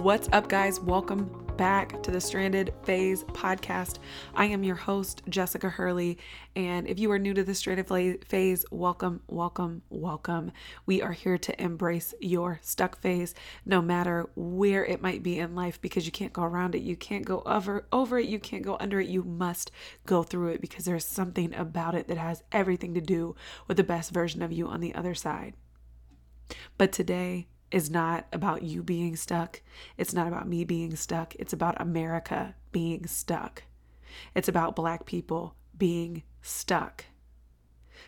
What's up, guys? Welcome back to the Stranded Phase podcast. I am your host, Jessica Hurley. And if you are new to the Stranded Phase, welcome, welcome, welcome. We are here to embrace your stuck phase, no matter where it might be in life, because you can't go around it, you can't go over, over it, you can't go under it. You must go through it because there's something about it that has everything to do with the best version of you on the other side. But today, is not about you being stuck. It's not about me being stuck. It's about America being stuck. It's about Black people being stuck.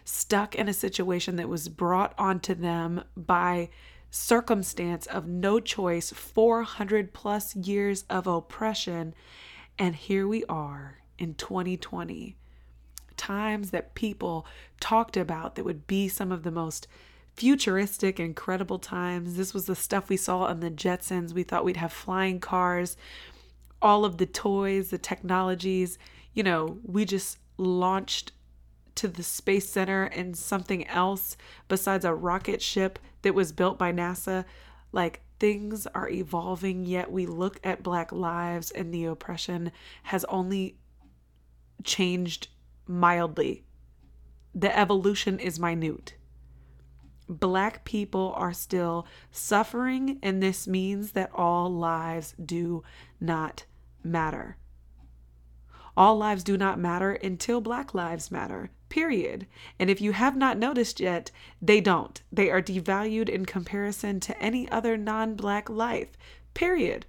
Stuck in a situation that was brought onto them by circumstance of no choice, 400 plus years of oppression. And here we are in 2020. Times that people talked about that would be some of the most futuristic, incredible times. This was the stuff we saw on the Jetsons. We thought we'd have flying cars, all of the toys, the technologies. You know, we just launched to the Space Center and something else besides a rocket ship that was built by NASA. Like things are evolving, yet we look at Black lives and the oppression has only changed mildly. The evolution is minute. Black people are still suffering, and this means that all lives do not matter. All lives do not matter until Black lives matter, period. And if you have not noticed yet, they don't. They are devalued in comparison to any other non Black life, period.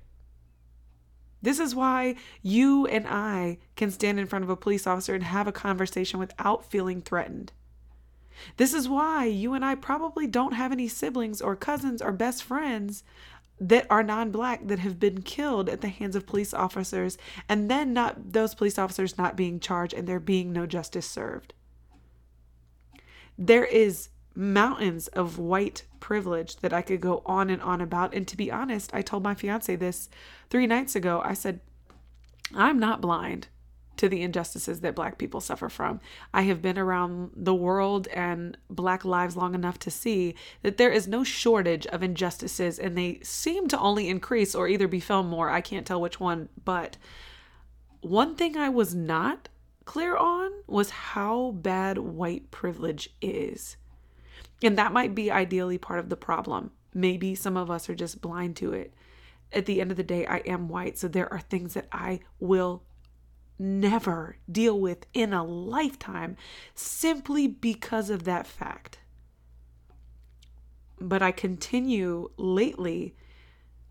This is why you and I can stand in front of a police officer and have a conversation without feeling threatened. This is why you and I probably don't have any siblings or cousins or best friends that are non-black that have been killed at the hands of police officers and then not those police officers not being charged and there being no justice served. There is mountains of white privilege that I could go on and on about and to be honest, I told my fiance this 3 nights ago. I said I'm not blind to the injustices that Black people suffer from. I have been around the world and Black lives long enough to see that there is no shortage of injustices and they seem to only increase or either be felt more. I can't tell which one, but one thing I was not clear on was how bad white privilege is. And that might be ideally part of the problem. Maybe some of us are just blind to it. At the end of the day, I am white, so there are things that I will never deal with in a lifetime simply because of that fact. But I continue lately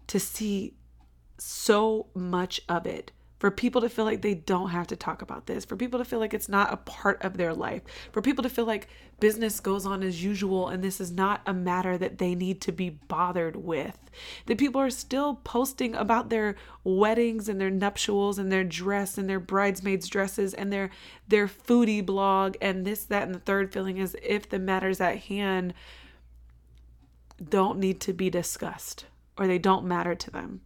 to see so much of it for people to feel like they don't have to talk about this, for people to feel like it's not a part of their life, for people to feel like business goes on as usual and this is not a matter that they need to be bothered with. That people are still posting about their weddings and their nuptials and their dress and their bridesmaids' dresses and their their foodie blog and this, that, and the third feeling as if the matters at hand don't need to be discussed or they don't matter to them.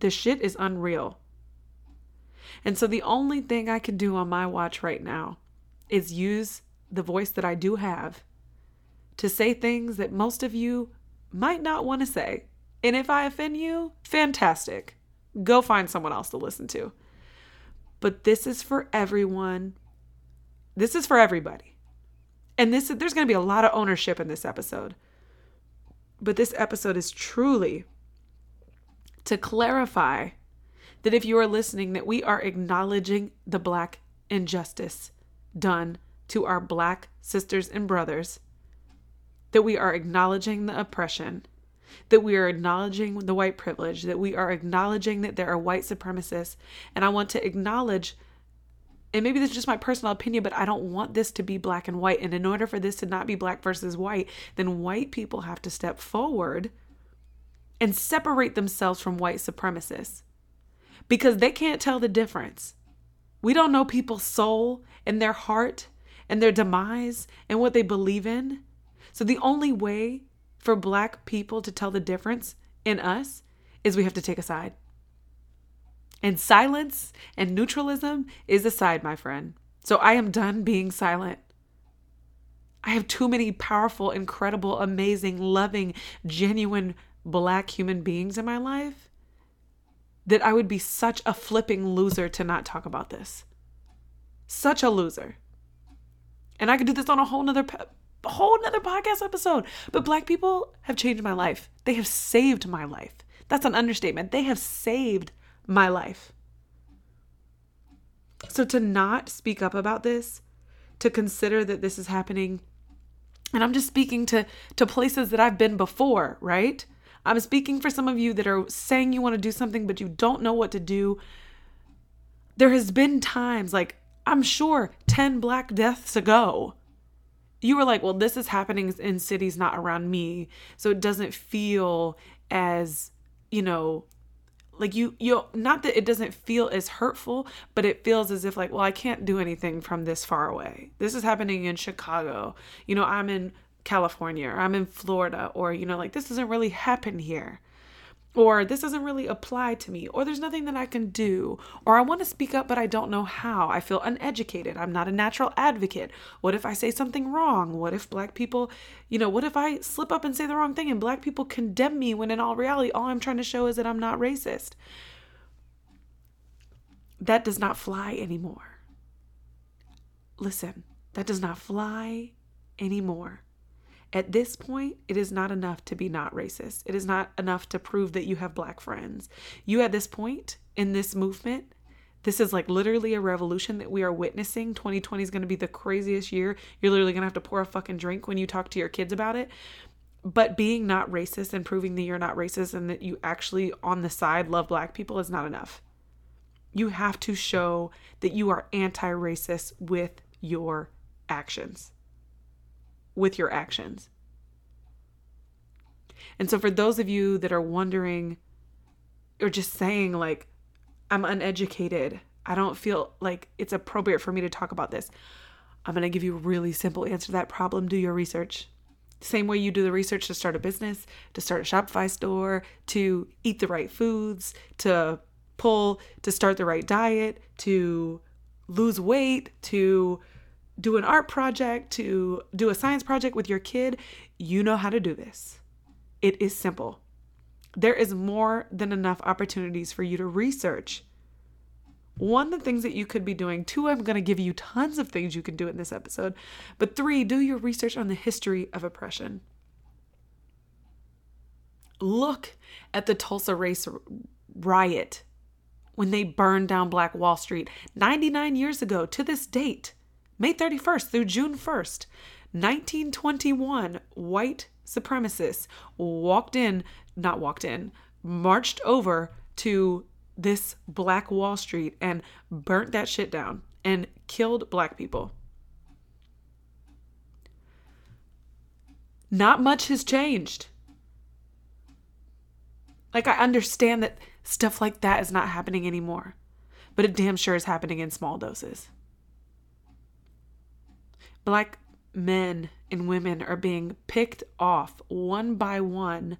The shit is unreal. And so the only thing I can do on my watch right now is use the voice that I do have to say things that most of you might not want to say. And if I offend you, fantastic. Go find someone else to listen to. But this is for everyone. This is for everybody. And this there's going to be a lot of ownership in this episode. But this episode is truly to clarify that if you are listening, that we are acknowledging the Black injustice done to our Black sisters and brothers, that we are acknowledging the oppression, that we are acknowledging the white privilege, that we are acknowledging that there are white supremacists. And I want to acknowledge and maybe this is just my personal opinion, but I don't want this to be black and white. And in order for this to not be black versus white, then white people have to step forward and separate themselves from white supremacists because they can't tell the difference. We don't know people's soul and their heart and their demise and what they believe in. So the only way for black people to tell the difference in us is we have to take a side. And silence and neutralism is a side, my friend. So I am done being silent. I have too many powerful, incredible, amazing, loving, genuine black human beings in my life that I would be such a flipping loser to not talk about this. Such a loser. And I could do this on a whole nother whole nother podcast episode. But black people have changed my life. They have saved my life. That's an understatement. They have saved my life. So to not speak up about this, to consider that this is happening, and I'm just speaking to to places that I've been before, right? I'm speaking for some of you that are saying you want to do something but you don't know what to do. There has been times like I'm sure 10 black deaths ago. You were like, "Well, this is happening in cities not around me." So it doesn't feel as, you know, like you you not that it doesn't feel as hurtful but it feels as if like well i can't do anything from this far away this is happening in chicago you know i'm in california or i'm in florida or you know like this doesn't really happen here or this doesn't really apply to me, or there's nothing that I can do, or I want to speak up but I don't know how. I feel uneducated. I'm not a natural advocate. What if I say something wrong? What if black people, you know, what if I slip up and say the wrong thing and black people condemn me when in all reality, all I'm trying to show is that I'm not racist? That does not fly anymore. Listen, that does not fly anymore. At this point, it is not enough to be not racist. It is not enough to prove that you have black friends. You, at this point in this movement, this is like literally a revolution that we are witnessing. 2020 is going to be the craziest year. You're literally going to have to pour a fucking drink when you talk to your kids about it. But being not racist and proving that you're not racist and that you actually on the side love black people is not enough. You have to show that you are anti racist with your actions with your actions. And so, for those of you that are wondering or just saying, like, I'm uneducated, I don't feel like it's appropriate for me to talk about this, I'm going to give you a really simple answer to that problem. Do your research. Same way you do the research to start a business, to start a Shopify store, to eat the right foods, to pull, to start the right diet, to lose weight, to do an art project, to do a science project with your kid, you know how to do this. It is simple. There is more than enough opportunities for you to research. One, the things that you could be doing. Two, I'm going to give you tons of things you can do in this episode. But three, do your research on the history of oppression. Look at the Tulsa race riot when they burned down Black Wall Street 99 years ago to this date. May 31st through June 1st, 1921, white supremacists walked in, not walked in, marched over to this Black Wall Street and burnt that shit down and killed black people. Not much has changed. Like, I understand that stuff like that is not happening anymore, but it damn sure is happening in small doses. Black men and women are being picked off one by one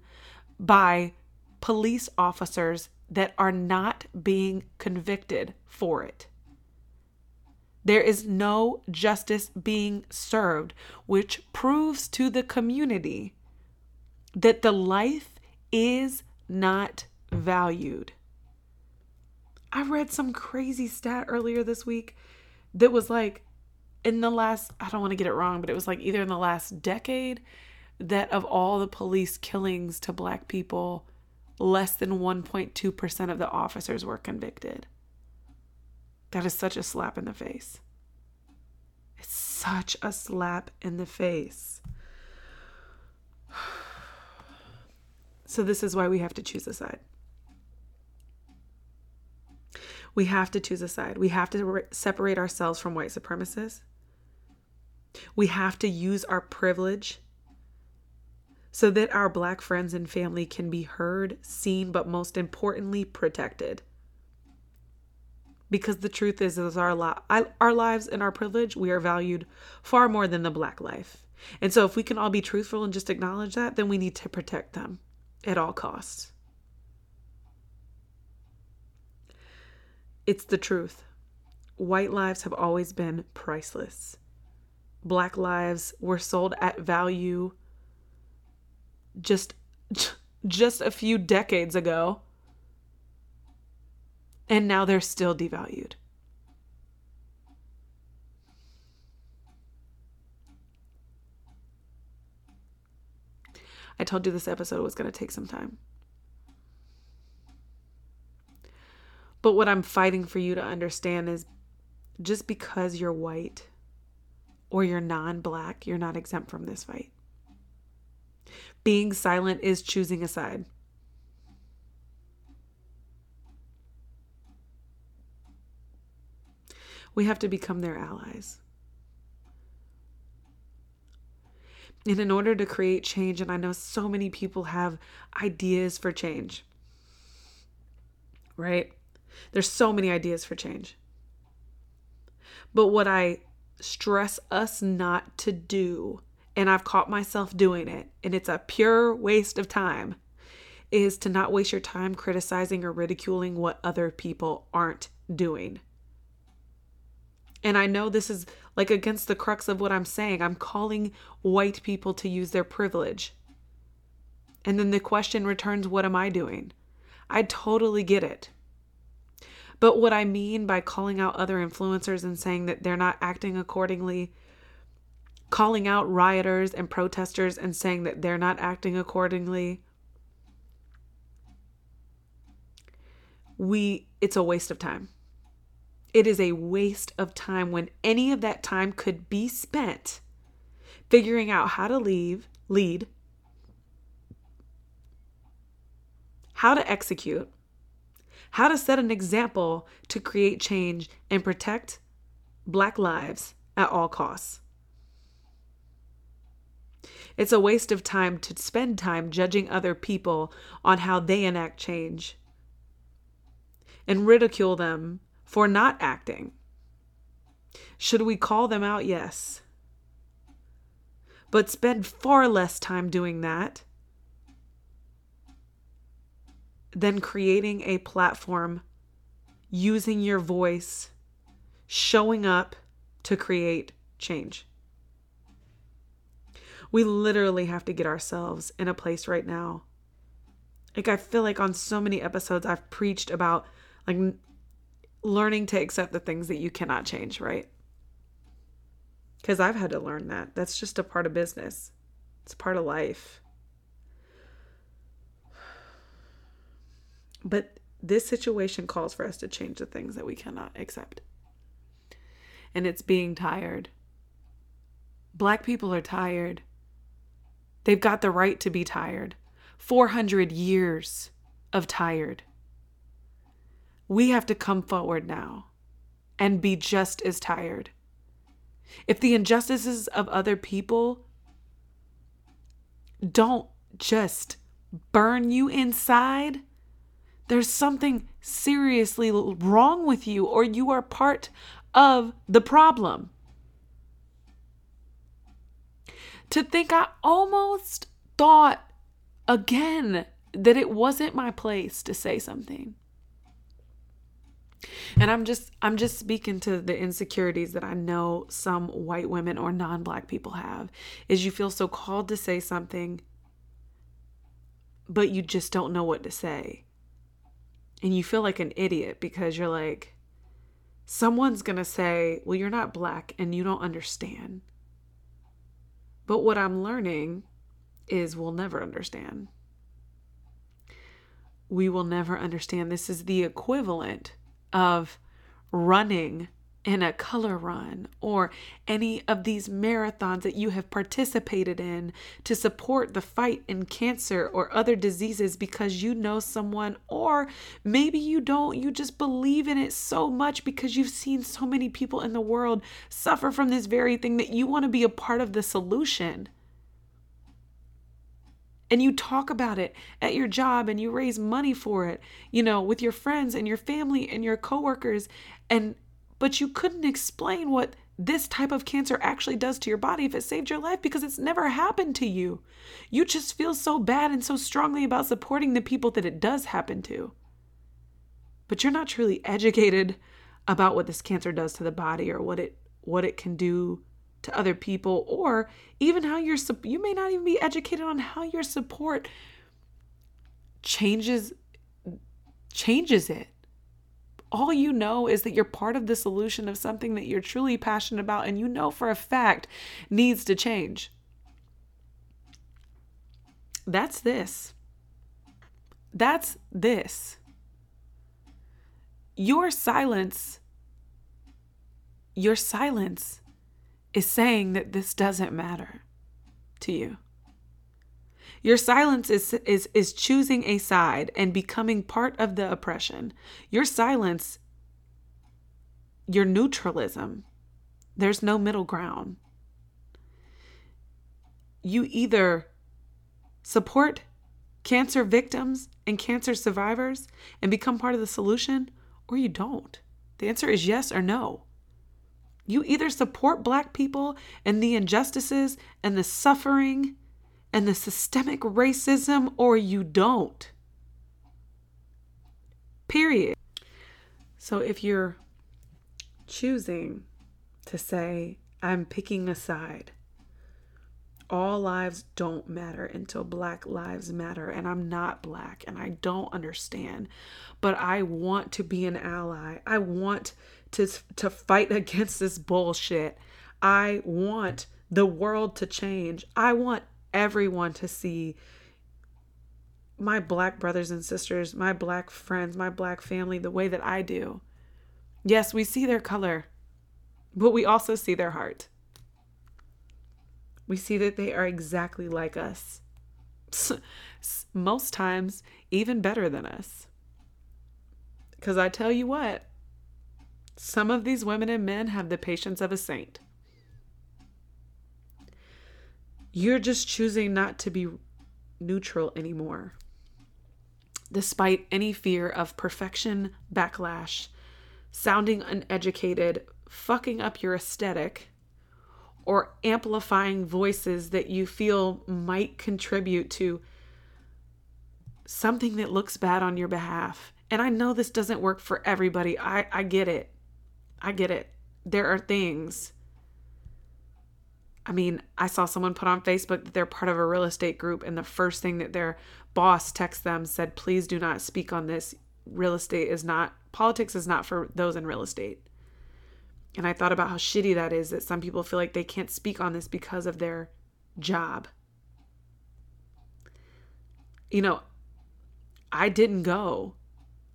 by police officers that are not being convicted for it. There is no justice being served, which proves to the community that the life is not valued. I read some crazy stat earlier this week that was like in the last, I don't want to get it wrong, but it was like either in the last decade that of all the police killings to black people, less than 1.2% of the officers were convicted. That is such a slap in the face. It's such a slap in the face. So, this is why we have to choose a side. We have to choose a side. We have to re- separate ourselves from white supremacists. We have to use our privilege so that our black friends and family can be heard, seen, but most importantly, protected. Because the truth is, is our, li- our lives and our privilege, we are valued far more than the black life. And so, if we can all be truthful and just acknowledge that, then we need to protect them at all costs. It's the truth. White lives have always been priceless. Black lives were sold at value just just a few decades ago. And now they're still devalued. I told you this episode was going to take some time. But what I'm fighting for you to understand is just because you're white or you're non black, you're not exempt from this fight. Being silent is choosing a side. We have to become their allies. And in order to create change, and I know so many people have ideas for change, right? There's so many ideas for change. But what I stress us not to do, and I've caught myself doing it, and it's a pure waste of time, is to not waste your time criticizing or ridiculing what other people aren't doing. And I know this is like against the crux of what I'm saying. I'm calling white people to use their privilege. And then the question returns what am I doing? I totally get it. But what I mean by calling out other influencers and saying that they're not acting accordingly, calling out rioters and protesters and saying that they're not acting accordingly, we it's a waste of time. It is a waste of time when any of that time could be spent figuring out how to leave, lead, how to execute, how to set an example to create change and protect Black lives at all costs. It's a waste of time to spend time judging other people on how they enact change and ridicule them for not acting. Should we call them out? Yes. But spend far less time doing that than creating a platform, using your voice, showing up to create change. We literally have to get ourselves in a place right now. Like, I feel like on so many episodes, I've preached about like learning to accept the things that you cannot change, right? Because I've had to learn that. That's just a part of business, it's part of life. But this situation calls for us to change the things that we cannot accept. And it's being tired. Black people are tired. They've got the right to be tired. 400 years of tired we have to come forward now and be just as tired. If the injustices of other people don't just burn you inside, there's something seriously wrong with you, or you are part of the problem. To think I almost thought again that it wasn't my place to say something. And I'm just I'm just speaking to the insecurities that I know some white women or non-black people have. Is you feel so called to say something but you just don't know what to say. And you feel like an idiot because you're like someone's going to say, "Well, you're not black and you don't understand." But what I'm learning is we'll never understand. We will never understand. This is the equivalent of running in a color run or any of these marathons that you have participated in to support the fight in cancer or other diseases because you know someone, or maybe you don't, you just believe in it so much because you've seen so many people in the world suffer from this very thing that you want to be a part of the solution. And you talk about it at your job and you raise money for it, you know, with your friends and your family and your coworkers and but you couldn't explain what this type of cancer actually does to your body if it saved your life because it's never happened to you. You just feel so bad and so strongly about supporting the people that it does happen to. But you're not truly educated about what this cancer does to the body or what it what it can do to other people or even how your you may not even be educated on how your support changes changes it all you know is that you're part of the solution of something that you're truly passionate about and you know for a fact needs to change. That's this. That's this. Your silence, your silence is saying that this doesn't matter to you. Your silence is, is, is choosing a side and becoming part of the oppression. Your silence, your neutralism, there's no middle ground. You either support cancer victims and cancer survivors and become part of the solution, or you don't. The answer is yes or no. You either support Black people and the injustices and the suffering and the systemic racism or you don't. Period. So if you're choosing to say, I'm picking a side, all lives don't matter until Black lives matter, and I'm not Black and I don't understand, but I want to be an ally. I want to, to fight against this bullshit. I want the world to change. I want everyone to see my black brothers and sisters, my black friends, my black family the way that I do. Yes, we see their color, but we also see their heart. We see that they are exactly like us. Most times, even better than us. Because I tell you what, some of these women and men have the patience of a saint. You're just choosing not to be neutral anymore. Despite any fear of perfection, backlash, sounding uneducated, fucking up your aesthetic, or amplifying voices that you feel might contribute to something that looks bad on your behalf. And I know this doesn't work for everybody. I, I get it. I get it. There are things I mean, I saw someone put on Facebook that they're part of a real estate group, and the first thing that their boss texted them said, Please do not speak on this. Real estate is not, politics is not for those in real estate. And I thought about how shitty that is that some people feel like they can't speak on this because of their job. You know, I didn't go,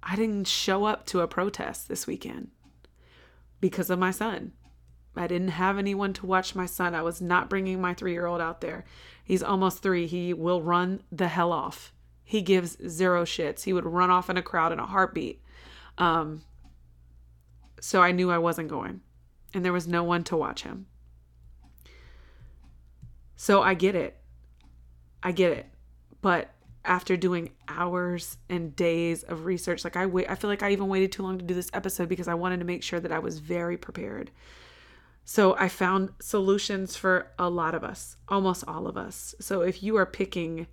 I didn't show up to a protest this weekend because of my son. I didn't have anyone to watch my son. I was not bringing my three year old out there. He's almost three. He will run the hell off. He gives zero shits. He would run off in a crowd in a heartbeat. Um, so I knew I wasn't going, and there was no one to watch him. So I get it. I get it. But after doing hours and days of research, like I wait, I feel like I even waited too long to do this episode because I wanted to make sure that I was very prepared. So I found solutions for a lot of us, almost all of us. So if you are picking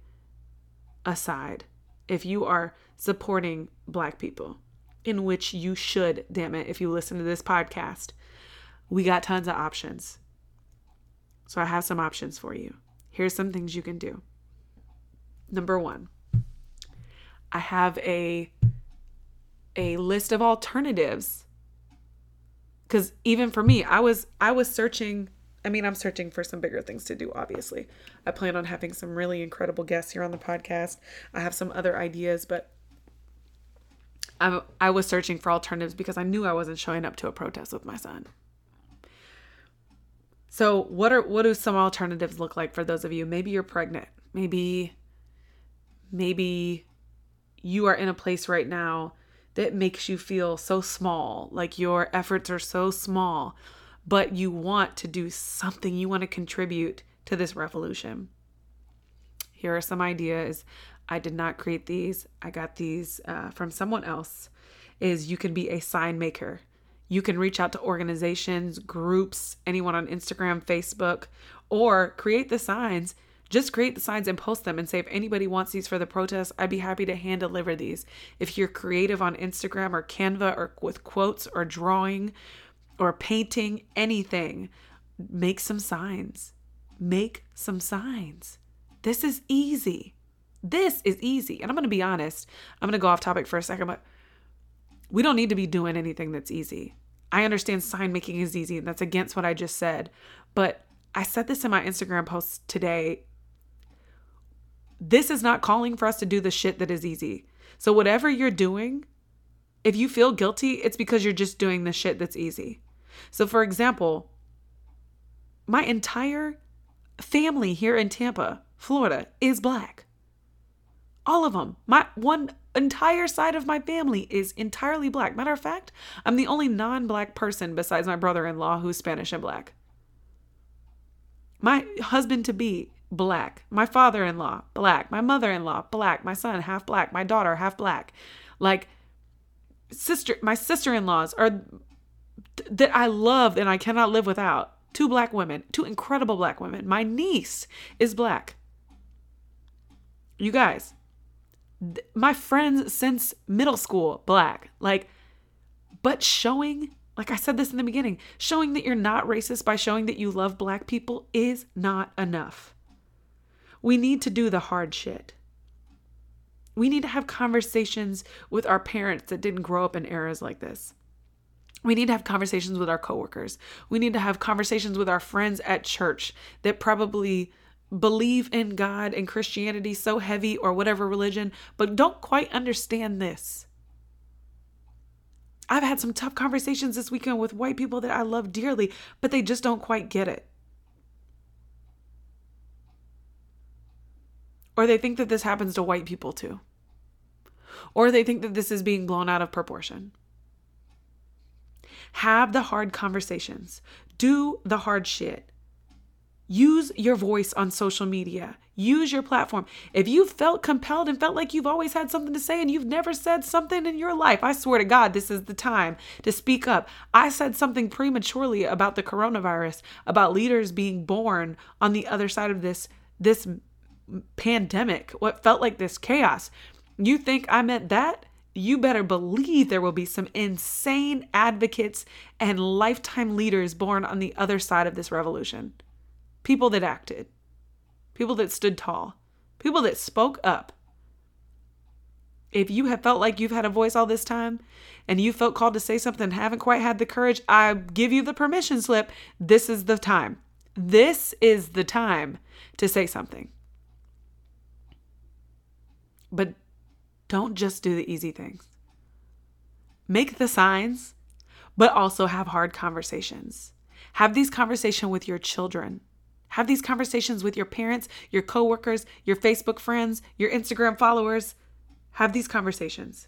a side, if you are supporting Black people, in which you should, damn it, if you listen to this podcast, we got tons of options. So I have some options for you. Here's some things you can do. Number one, I have a a list of alternatives because even for me i was i was searching i mean i'm searching for some bigger things to do obviously i plan on having some really incredible guests here on the podcast i have some other ideas but I, I was searching for alternatives because I knew I wasn't showing up to a protest with my son. So, what are what do some alternatives look like for those of you? Maybe you're pregnant. Maybe maybe you are in a place right now that makes you feel so small, like your efforts are so small, but you want to do something, you want to contribute to this revolution. Here are some ideas. I did not create these. I got these uh, from someone else. Is you can be a sign maker. You can reach out to organizations, groups, anyone on Instagram, Facebook, or create the signs. Just create the signs and post them and say, if anybody wants these for the protest, I'd be happy to hand deliver these. If you're creative on Instagram or Canva or with quotes or drawing or painting, anything, make some signs. Make some signs. This is easy. This is easy. And I'm going to be honest, I'm going to go off topic for a second, but we don't need to be doing anything that's easy. I understand sign making is easy, and that's against what I just said. But I said this in my Instagram post today. This is not calling for us to do the shit that is easy. So, whatever you're doing, if you feel guilty, it's because you're just doing the shit that's easy. So, for example, my entire family here in Tampa, Florida, is black. All of them. My one entire side of my family is entirely black. Matter of fact, I'm the only non black person besides my brother in law who's Spanish and black. My husband to be, black. My father in law, black. My mother in law, black. My son, half black. My daughter, half black. Like, sister, my sister in laws are that I love and I cannot live without. Two black women, two incredible black women. My niece is black. You guys, my friends since middle school, black. Like, but showing, like I said this in the beginning, showing that you're not racist by showing that you love black people is not enough. We need to do the hard shit. We need to have conversations with our parents that didn't grow up in eras like this. We need to have conversations with our coworkers. We need to have conversations with our friends at church that probably believe in God and Christianity so heavy or whatever religion, but don't quite understand this. I've had some tough conversations this weekend with white people that I love dearly, but they just don't quite get it. Or they think that this happens to white people too. Or they think that this is being blown out of proportion. Have the hard conversations. Do the hard shit. Use your voice on social media. Use your platform. If you felt compelled and felt like you've always had something to say and you've never said something in your life, I swear to God, this is the time to speak up. I said something prematurely about the coronavirus, about leaders being born on the other side of this this pandemic, what felt like this chaos. You think I meant that? You better believe there will be some insane advocates and lifetime leaders born on the other side of this revolution people that acted, people that stood tall, people that spoke up. If you have felt like you've had a voice all this time and you felt called to say something and haven't quite had the courage, I give you the permission slip. This is the time. This is the time to say something. But don't just do the easy things. Make the signs, but also have hard conversations. Have these conversations with your children. Have these conversations with your parents, your coworkers, your Facebook friends, your Instagram followers. Have these conversations.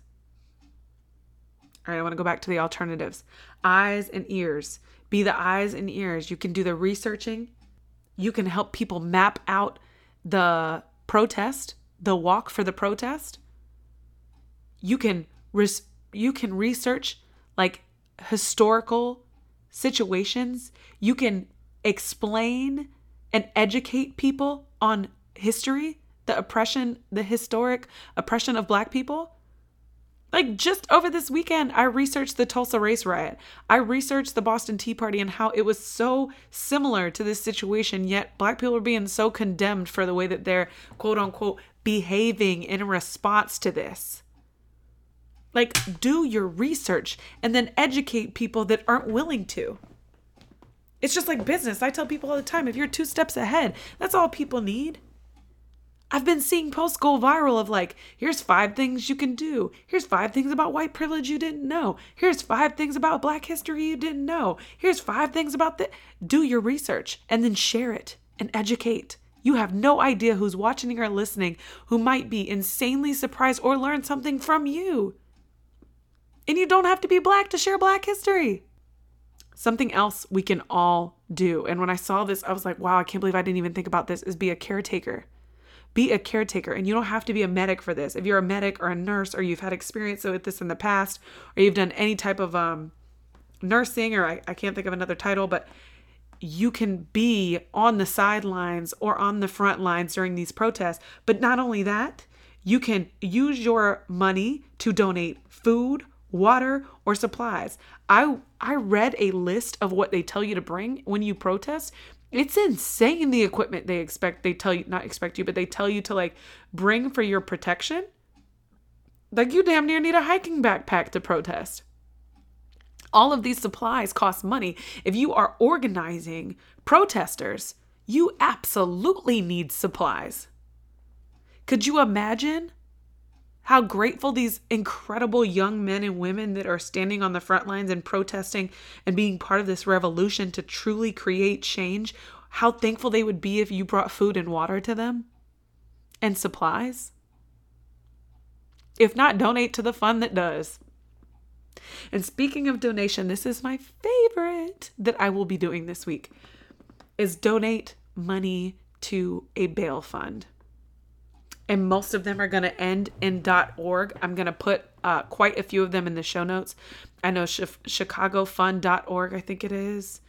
All right, I want to go back to the alternatives. Eyes and ears. Be the eyes and ears. You can do the researching. You can help people map out the protest, the walk for the protest. You can res- you can research like historical situations. You can explain and educate people on history, the oppression, the historic oppression of black people? Like just over this weekend, I researched the Tulsa race riot. I researched the Boston Tea Party and how it was so similar to this situation, yet black people are being so condemned for the way that they're quote unquote behaving in response to this. Like, do your research and then educate people that aren't willing to. It's just like business. I tell people all the time if you're two steps ahead, that's all people need. I've been seeing posts go viral of like, here's five things you can do. Here's five things about white privilege you didn't know. Here's five things about black history you didn't know. Here's five things about the. Do your research and then share it and educate. You have no idea who's watching or listening who might be insanely surprised or learn something from you. And you don't have to be black to share black history. Something else we can all do. And when I saw this, I was like, wow, I can't believe I didn't even think about this is be a caretaker be a caretaker and you don't have to be a medic for this if you're a medic or a nurse or you've had experience with this in the past or you've done any type of um, nursing or I, I can't think of another title but you can be on the sidelines or on the front lines during these protests. But not only that you can use your money to donate food water or supplies. I i read a list of what they tell you to bring when you protest. It's insane the equipment they expect they tell you not expect you but they tell you to like bring for your protection. Like you damn near need a hiking backpack to protest all of these supplies cost money if you are organizing protesters you absolutely need supplies could you imagine how grateful these incredible young men and women that are standing on the front lines and protesting and being part of this revolution to truly create change, how thankful they would be if you brought food and water to them and supplies. If not, donate to the fund that does. And speaking of donation, this is my favorite that I will be doing this week is donate money to a bail fund and most of them are going to end in .org. I'm going to put uh, quite a few of them in the show notes. I know sh- ChicagoFund.org, I think it is.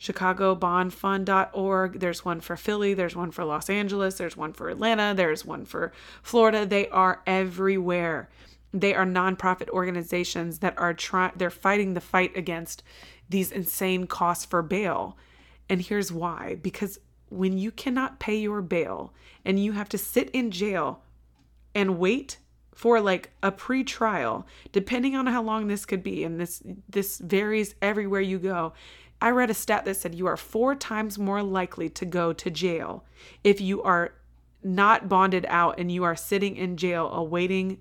ChicagoBondFund.org. There's one for Philly. There's one for Los Angeles. There's one for Atlanta. There's one for Florida. They are everywhere. They are nonprofit organizations that are trying. They're fighting the fight against these insane costs for bail. And here's why: because when you cannot pay your bail and you have to sit in jail and wait for like a pre-trial depending on how long this could be and this this varies everywhere you go i read a stat that said you are four times more likely to go to jail if you are not bonded out and you are sitting in jail awaiting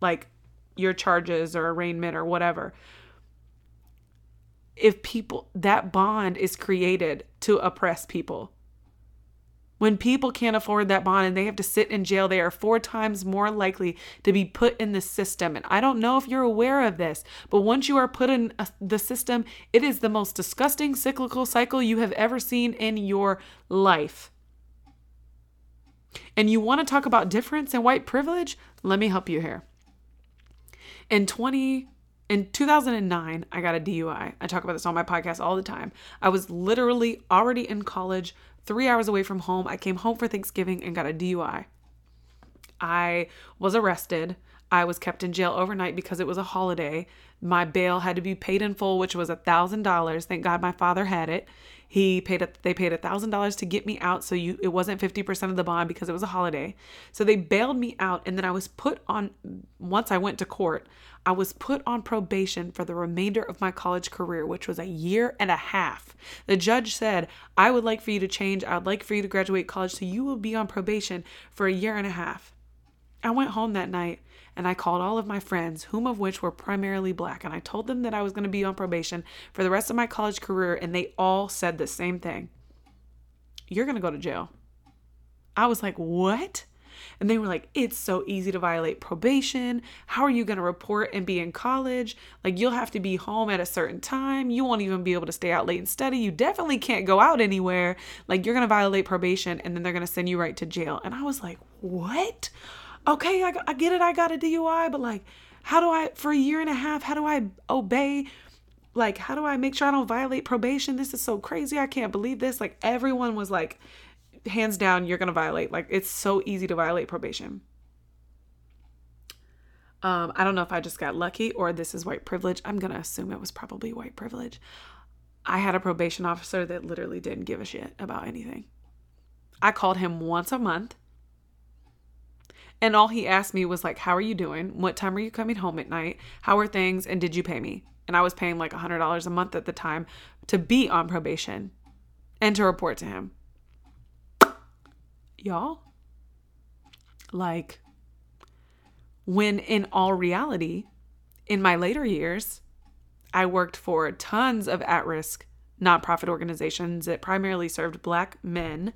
like your charges or arraignment or whatever if people that bond is created to oppress people when people can't afford that bond and they have to sit in jail, they are four times more likely to be put in the system. And I don't know if you're aware of this, but once you are put in a, the system, it is the most disgusting cyclical cycle you have ever seen in your life. And you want to talk about difference and white privilege? Let me help you here. In 20 in 2009, I got a DUI. I talk about this on my podcast all the time. I was literally already in college, three hours away from home. I came home for Thanksgiving and got a DUI. I was arrested. I was kept in jail overnight because it was a holiday. My bail had to be paid in full, which was a thousand dollars. Thank God my father had it. He paid it. They paid a thousand dollars to get me out, so you it wasn't fifty percent of the bond because it was a holiday. So they bailed me out, and then I was put on. Once I went to court, I was put on probation for the remainder of my college career, which was a year and a half. The judge said, "I would like for you to change. I would like for you to graduate college, so you will be on probation for a year and a half." I went home that night and I called all of my friends, whom of which were primarily black, and I told them that I was going to be on probation for the rest of my college career, and they all said the same thing You're going to go to jail. I was like, What? And they were like, It's so easy to violate probation. How are you going to report and be in college? Like, you'll have to be home at a certain time. You won't even be able to stay out late and study. You definitely can't go out anywhere. Like, you're going to violate probation and then they're going to send you right to jail. And I was like, What? Okay, I, I get it, I got a DUI, but like, how do I, for a year and a half, how do I obey? Like, how do I make sure I don't violate probation? This is so crazy. I can't believe this. Like, everyone was like, hands down, you're going to violate. Like, it's so easy to violate probation. Um, I don't know if I just got lucky or this is white privilege. I'm going to assume it was probably white privilege. I had a probation officer that literally didn't give a shit about anything. I called him once a month and all he asked me was like, "How are you doing? What time are you coming home at night? How are things? And did you pay me?" And I was paying like $100 a month at the time to be on probation and to report to him. Y'all, Like, when in all reality, in my later years, I worked for tons of at risk nonprofit organizations that primarily served Black men,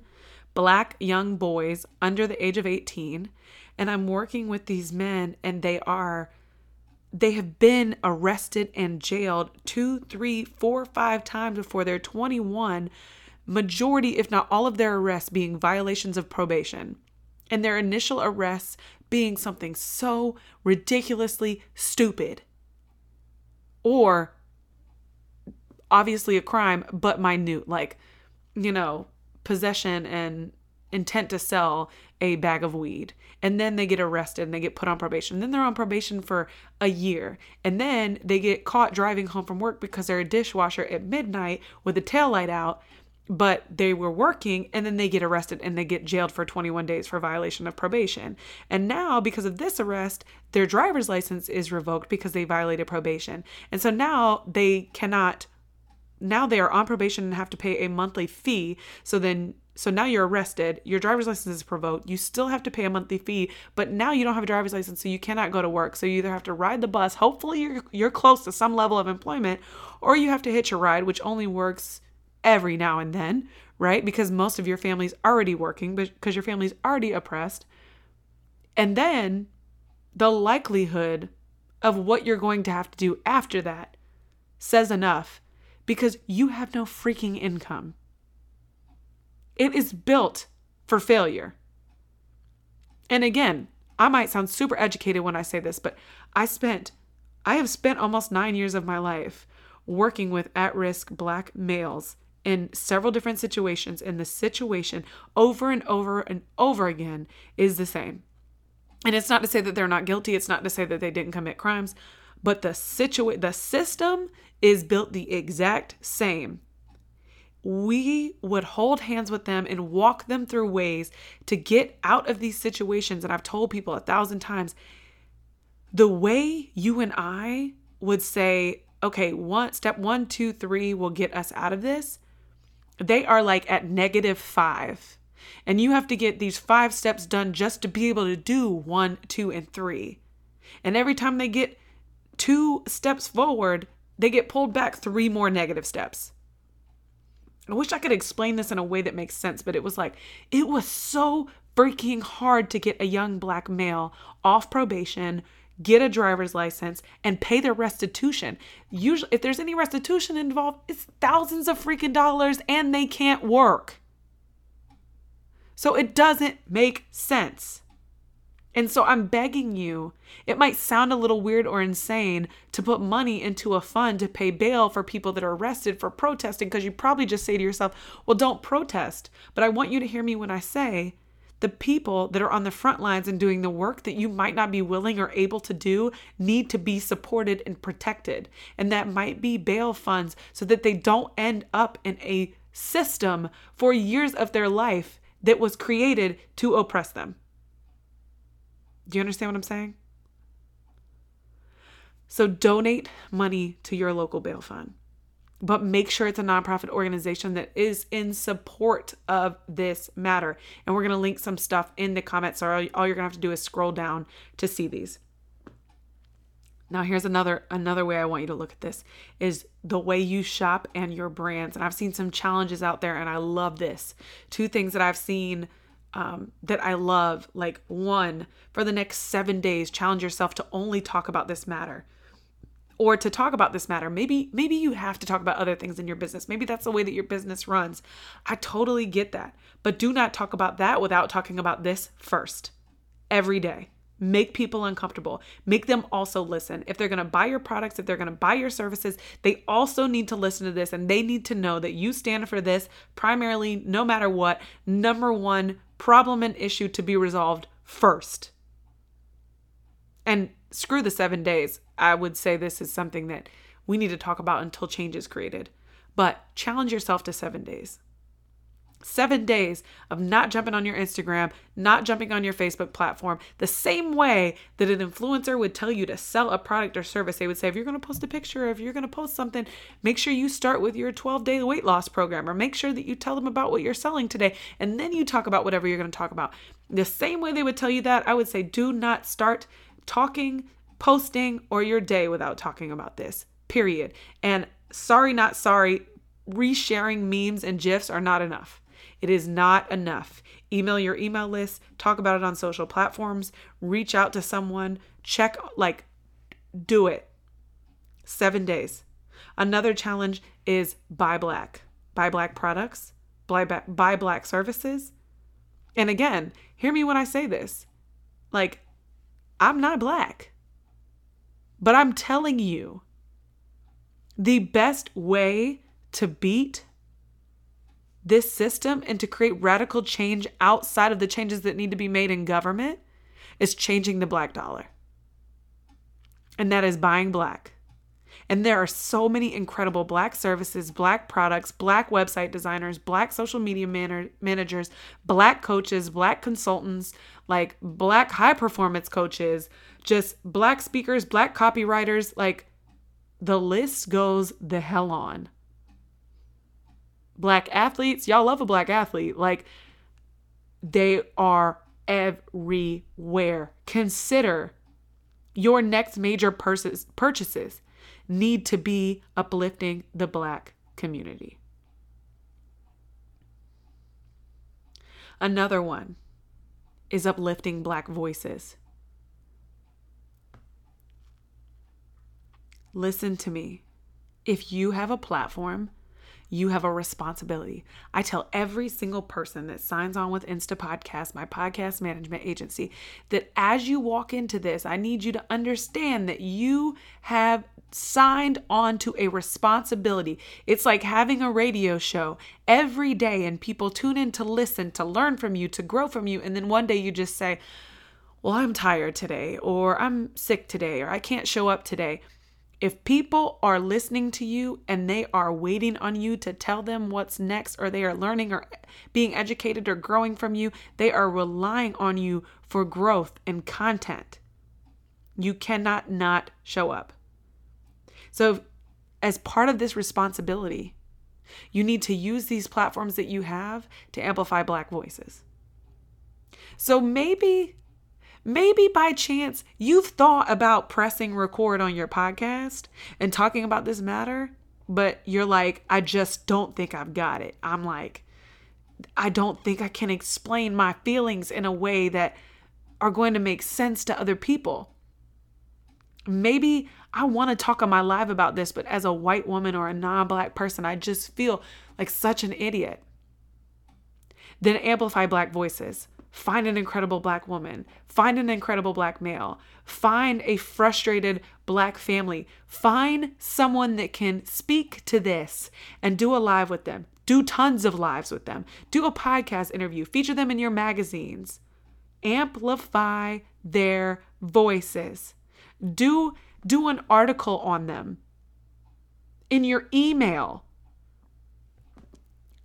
Black young boys under the age of 18. And I'm working with these men, and they are they have been arrested and jailed two, three, four, five times before they're 21. Majority, if not all of their arrests, being violations of probation. And their initial arrests being something so ridiculously stupid. Or obviously a crime, but minute, like, you know, possession and intent to sell a bag of weed. And then they get arrested and they get put on probation. Then they're on probation for a year. And then they get caught driving home from work because they're a dishwasher at midnight with the tail light out, but they were working and then they get arrested and they get jailed for 21 days for violation of probation. And now because of this arrest, their driver's license is revoked because they violated probation. And so now they cannot now they are on probation and have to pay a monthly fee. So then so now you're arrested, your driver's license is revoked, you still have to pay a monthly fee, but now you don't have a driver's license, so you cannot go to work. So you either have to ride the bus, hopefully you're you're close to some level of employment, or you have to hitch a ride, which only works every now and then, right? Because most of your family's already working, because your family's already oppressed. And then the likelihood of what you're going to have to do after that says enough because you have no freaking income. It is built for failure. And again, I might sound super educated when I say this, but I spent, I have spent almost nine years of my life working with at risk black males in several different situations, and the situation over and over and over again is the same. And it's not to say that they're not guilty, it's not to say that they didn't commit crimes, but the situa- the system is built the exact same we would hold hands with them and walk them through ways to get out of these situations. And I've told people a thousand times the way you and I would say, okay, one step one, two, three will get us out of this. They are like at negative five. And you have to get these five steps done just to be able to do one, two, and three. And every time they get two steps forward, they get pulled back three more negative steps. I wish I could explain this in a way that makes sense, but it was like, it was so freaking hard to get a young black male off probation, get a driver's license, and pay their restitution. Usually, if there's any restitution involved, it's thousands of freaking dollars and they can't work. So it doesn't make sense. And so I'm begging you, it might sound a little weird or insane to put money into a fund to pay bail for people that are arrested for protesting because you probably just say to yourself, well, don't protest. But I want you to hear me when I say the people that are on the front lines and doing the work that you might not be willing or able to do need to be supported and protected. And that might be bail funds so that they don't end up in a system for years of their life that was created to oppress them. Do you understand what I'm saying? So donate money to your local bail fund, but make sure it's a nonprofit organization that is in support of this matter. And we're going to link some stuff in the comments. So all you're going to have to do is scroll down to see these. Now here's another another way I want you to look at this is the way you shop and your brands. And I've seen some challenges out there and I love this. Two things that I've seen um, that I love. Like, one, for the next seven days, challenge yourself to only talk about this matter or to talk about this matter. Maybe maybe you have to talk about other things in your business. Maybe that's the way that your business runs. I totally get that. But do not talk about that without talking about this first. Every day. Make people uncomfortable. Make them also listen. If they're going to buy your products, if they're going to buy your services, they also need to listen to this and they need to know that you stand for this primarily no matter what. Number 1 problem and issue to be resolved first. And screw the seven days. I would say this is something that we need to talk about until change is created. But challenge yourself to seven days. Seven days of not jumping on your Instagram, not jumping on your Facebook platform, the same way that an influencer would tell you to sell a product or service. They would say, if you're going to post a picture, if you're going to post something, make sure you start with your 12 day weight loss program or make sure that you tell them about what you're selling today. And then you talk about whatever you're going to talk about. The same way they would tell you that, I would say, do not start talking, posting, or your day without talking about this, period. And sorry, not sorry, resharing memes and GIFs are not enough. It is not enough. Email your email list, talk about it on social platforms, reach out to someone, check, like, do it. Seven days. Another challenge is buy black. Buy black products, buy, buy black services. And again, hear me when I say this. Like, I'm not black. But I'm telling you, the best way to beat this system and to create radical change outside of the changes that need to be made in government is changing the black dollar. And that is buying black. And there are so many incredible black services, black products, black website designers, black social media man- managers, black coaches, black consultants, like black high performance coaches, just black speakers, black copywriters. Like the list goes the hell on black athletes, y'all love a black athlete. Like they are everywhere. Consider your next major purses, purchases need to be uplifting the black community. Another one is uplifting black voices. Listen to me. If you have a platform you have a responsibility. I tell every single person that signs on with Insta Podcast, my podcast management agency, that as you walk into this, I need you to understand that you have signed on to a responsibility. It's like having a radio show every day and people tune in to listen, to learn from you, to grow from you. And then one day you just say, Well, I'm tired today, or I'm sick today, or I can't show up today. If people are listening to you and they are waiting on you to tell them what's next, or they are learning or being educated or growing from you, they are relying on you for growth and content. You cannot not show up. So, as part of this responsibility, you need to use these platforms that you have to amplify Black voices. So maybe Maybe by chance you've thought about pressing record on your podcast and talking about this matter, but you're like, I just don't think I've got it. I'm like, I don't think I can explain my feelings in a way that are going to make sense to other people. Maybe I want to talk on my live about this, but as a white woman or a non black person, I just feel like such an idiot. Then amplify black voices. Find an incredible black woman. Find an incredible black male. Find a frustrated black family. Find someone that can speak to this and do a live with them. Do tons of lives with them. Do a podcast interview. Feature them in your magazines. Amplify their voices. Do do an article on them in your email.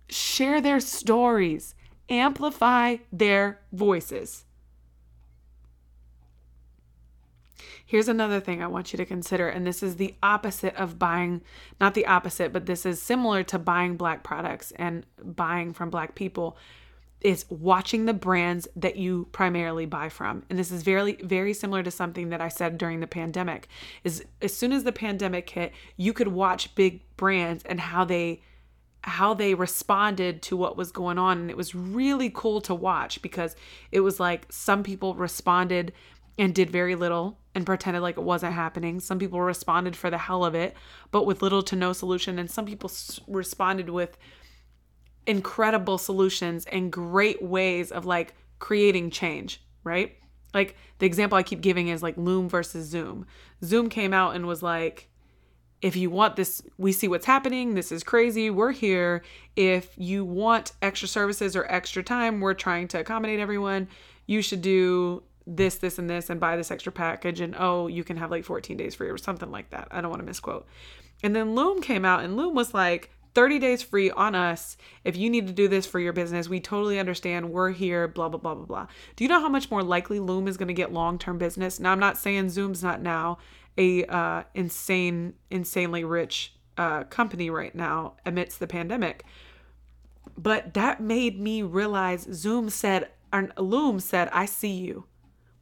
Share their stories amplify their voices. Here's another thing I want you to consider, and this is the opposite of buying, not the opposite, but this is similar to buying black products and buying from black people. Is watching the brands that you primarily buy from. And this is very, very similar to something that I said during the pandemic. Is as soon as the pandemic hit, you could watch big brands and how they how they responded to what was going on. And it was really cool to watch because it was like some people responded and did very little and pretended like it wasn't happening. Some people responded for the hell of it, but with little to no solution. And some people s- responded with incredible solutions and great ways of like creating change, right? Like the example I keep giving is like Loom versus Zoom. Zoom came out and was like, if you want this, we see what's happening. This is crazy. We're here. If you want extra services or extra time, we're trying to accommodate everyone. You should do this, this, and this and buy this extra package. And oh, you can have like 14 days free or something like that. I don't want to misquote. And then Loom came out, and Loom was like, 30 days free on us. If you need to do this for your business, we totally understand. We're here, blah, blah, blah, blah, blah. Do you know how much more likely Loom is going to get long term business? Now, I'm not saying Zoom's not now a uh, insane, insanely rich uh, company right now amidst the pandemic. But that made me realize Zoom said, or Loom said, I see you.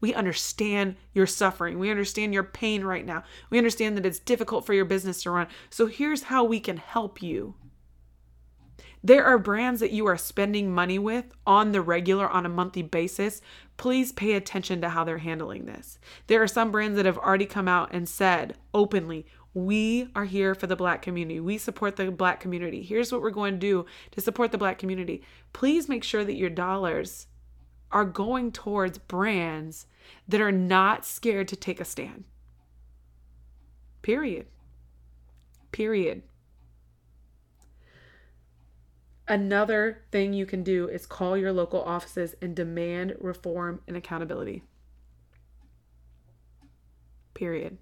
We understand your suffering. We understand your pain right now. We understand that it's difficult for your business to run. So here's how we can help you. There are brands that you are spending money with on the regular, on a monthly basis. Please pay attention to how they're handling this. There are some brands that have already come out and said openly, we are here for the black community. We support the black community. Here's what we're going to do to support the black community. Please make sure that your dollars are going towards brands that are not scared to take a stand. Period. Period. Another thing you can do is call your local offices and demand reform and accountability. Period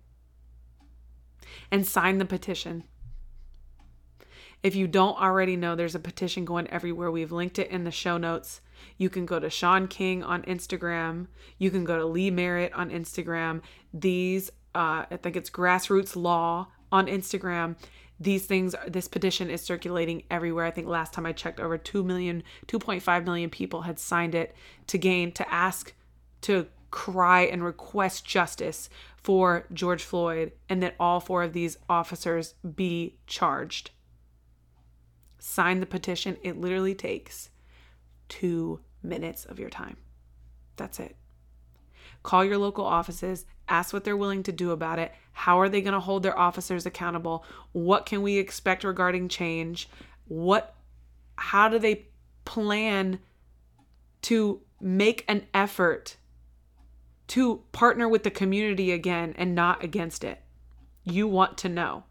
and sign the petition. If you don't already know, there's a petition going everywhere. We've linked it in the show notes. You can go to Shaun King on Instagram. You can go to Lee Merritt on Instagram. These, uh, I think it's Grassroots Law on Instagram. These things, this petition is circulating everywhere. I think last time I checked, over 2 million, 2.5 million people had signed it to gain, to ask, to cry and request justice for George Floyd and that all four of these officers be charged. Sign the petition. It literally takes two minutes of your time. That's it. Call your local offices, ask what they're willing to do about it. How are they going to hold their officers accountable? What can we expect regarding change? What how do they plan to make an effort to partner with the community again and not against it. You want to know.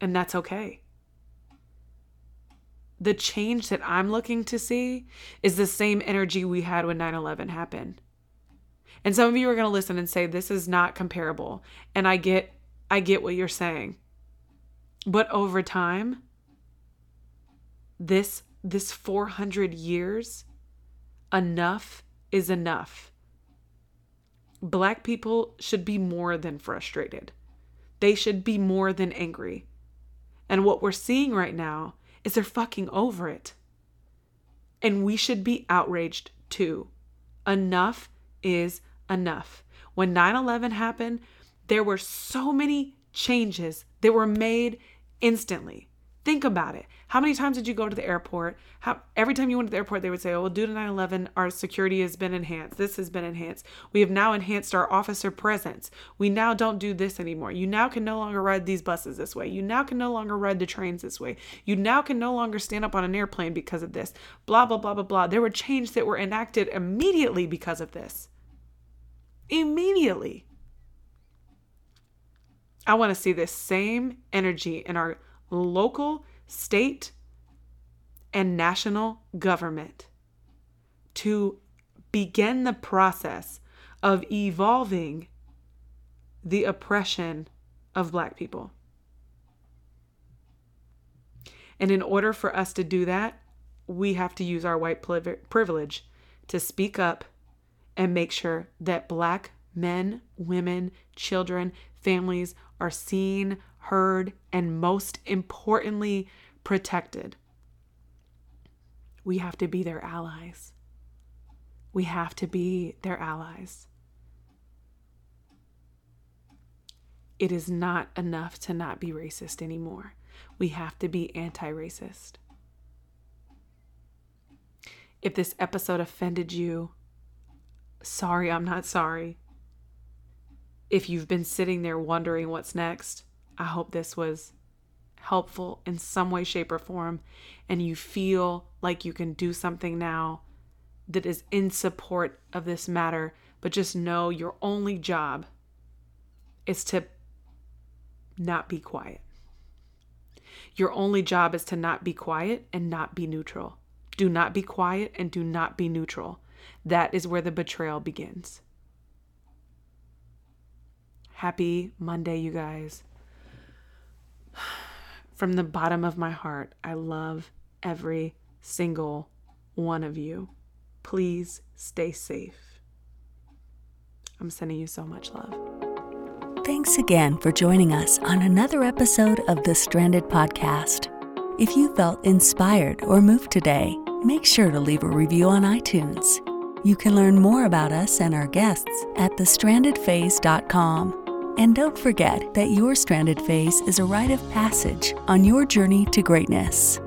And that's okay. The change that I'm looking to see is the same energy we had when 9 11 happened. And some of you are going to listen and say, this is not comparable. And I get, I get what you're saying. But over time, this, this 400 years, enough is enough Black people should be more than frustrated. They should be more than angry. And what we're seeing right now is they're fucking over it. And we should be outraged too. Enough is enough. When 9 11 happened, there were so many changes that were made instantly. Think about it. How many times did you go to the airport? How every time you went to the airport, they would say, "Oh, well, due to 9/11, our security has been enhanced. This has been enhanced. We have now enhanced our officer presence. We now don't do this anymore. You now can no longer ride these buses this way. You now can no longer ride the trains this way. You now can no longer stand up on an airplane because of this. Blah blah blah blah blah. There were changes that were enacted immediately because of this. Immediately. I want to see this same energy in our local, state, and national government to begin the process of evolving the oppression of Black people. And in order for us to do that, we have to use our white privilege to speak up and make sure that Black men, women, children, families are seen, heard, and most importantly, protected. We have to be their allies. We have to be their allies. It is not enough to not be racist anymore. We have to be anti racist. If this episode offended you, sorry, I'm not sorry. If you've been sitting there wondering what's next, I hope this was helpful in some way, shape, or form, and you feel like you can do something now that is in support of this matter, but just know your only job is to not be quiet. Your only job is to not be quiet and not be neutral. Do not be quiet and do not be neutral. That is where the betrayal begins. Happy Monday, you guys from the bottom of my heart, I love every single one of you. Please stay safe. I'm sending you so much love. Thanks again for joining us on another episode of the Stranded Podcast. If you felt inspired or moved today, make sure to leave a review on iTunes. You can learn more about us and our guests at thestrandedphase.com. And don't forget that your stranded phase is a rite of passage on your journey to greatness.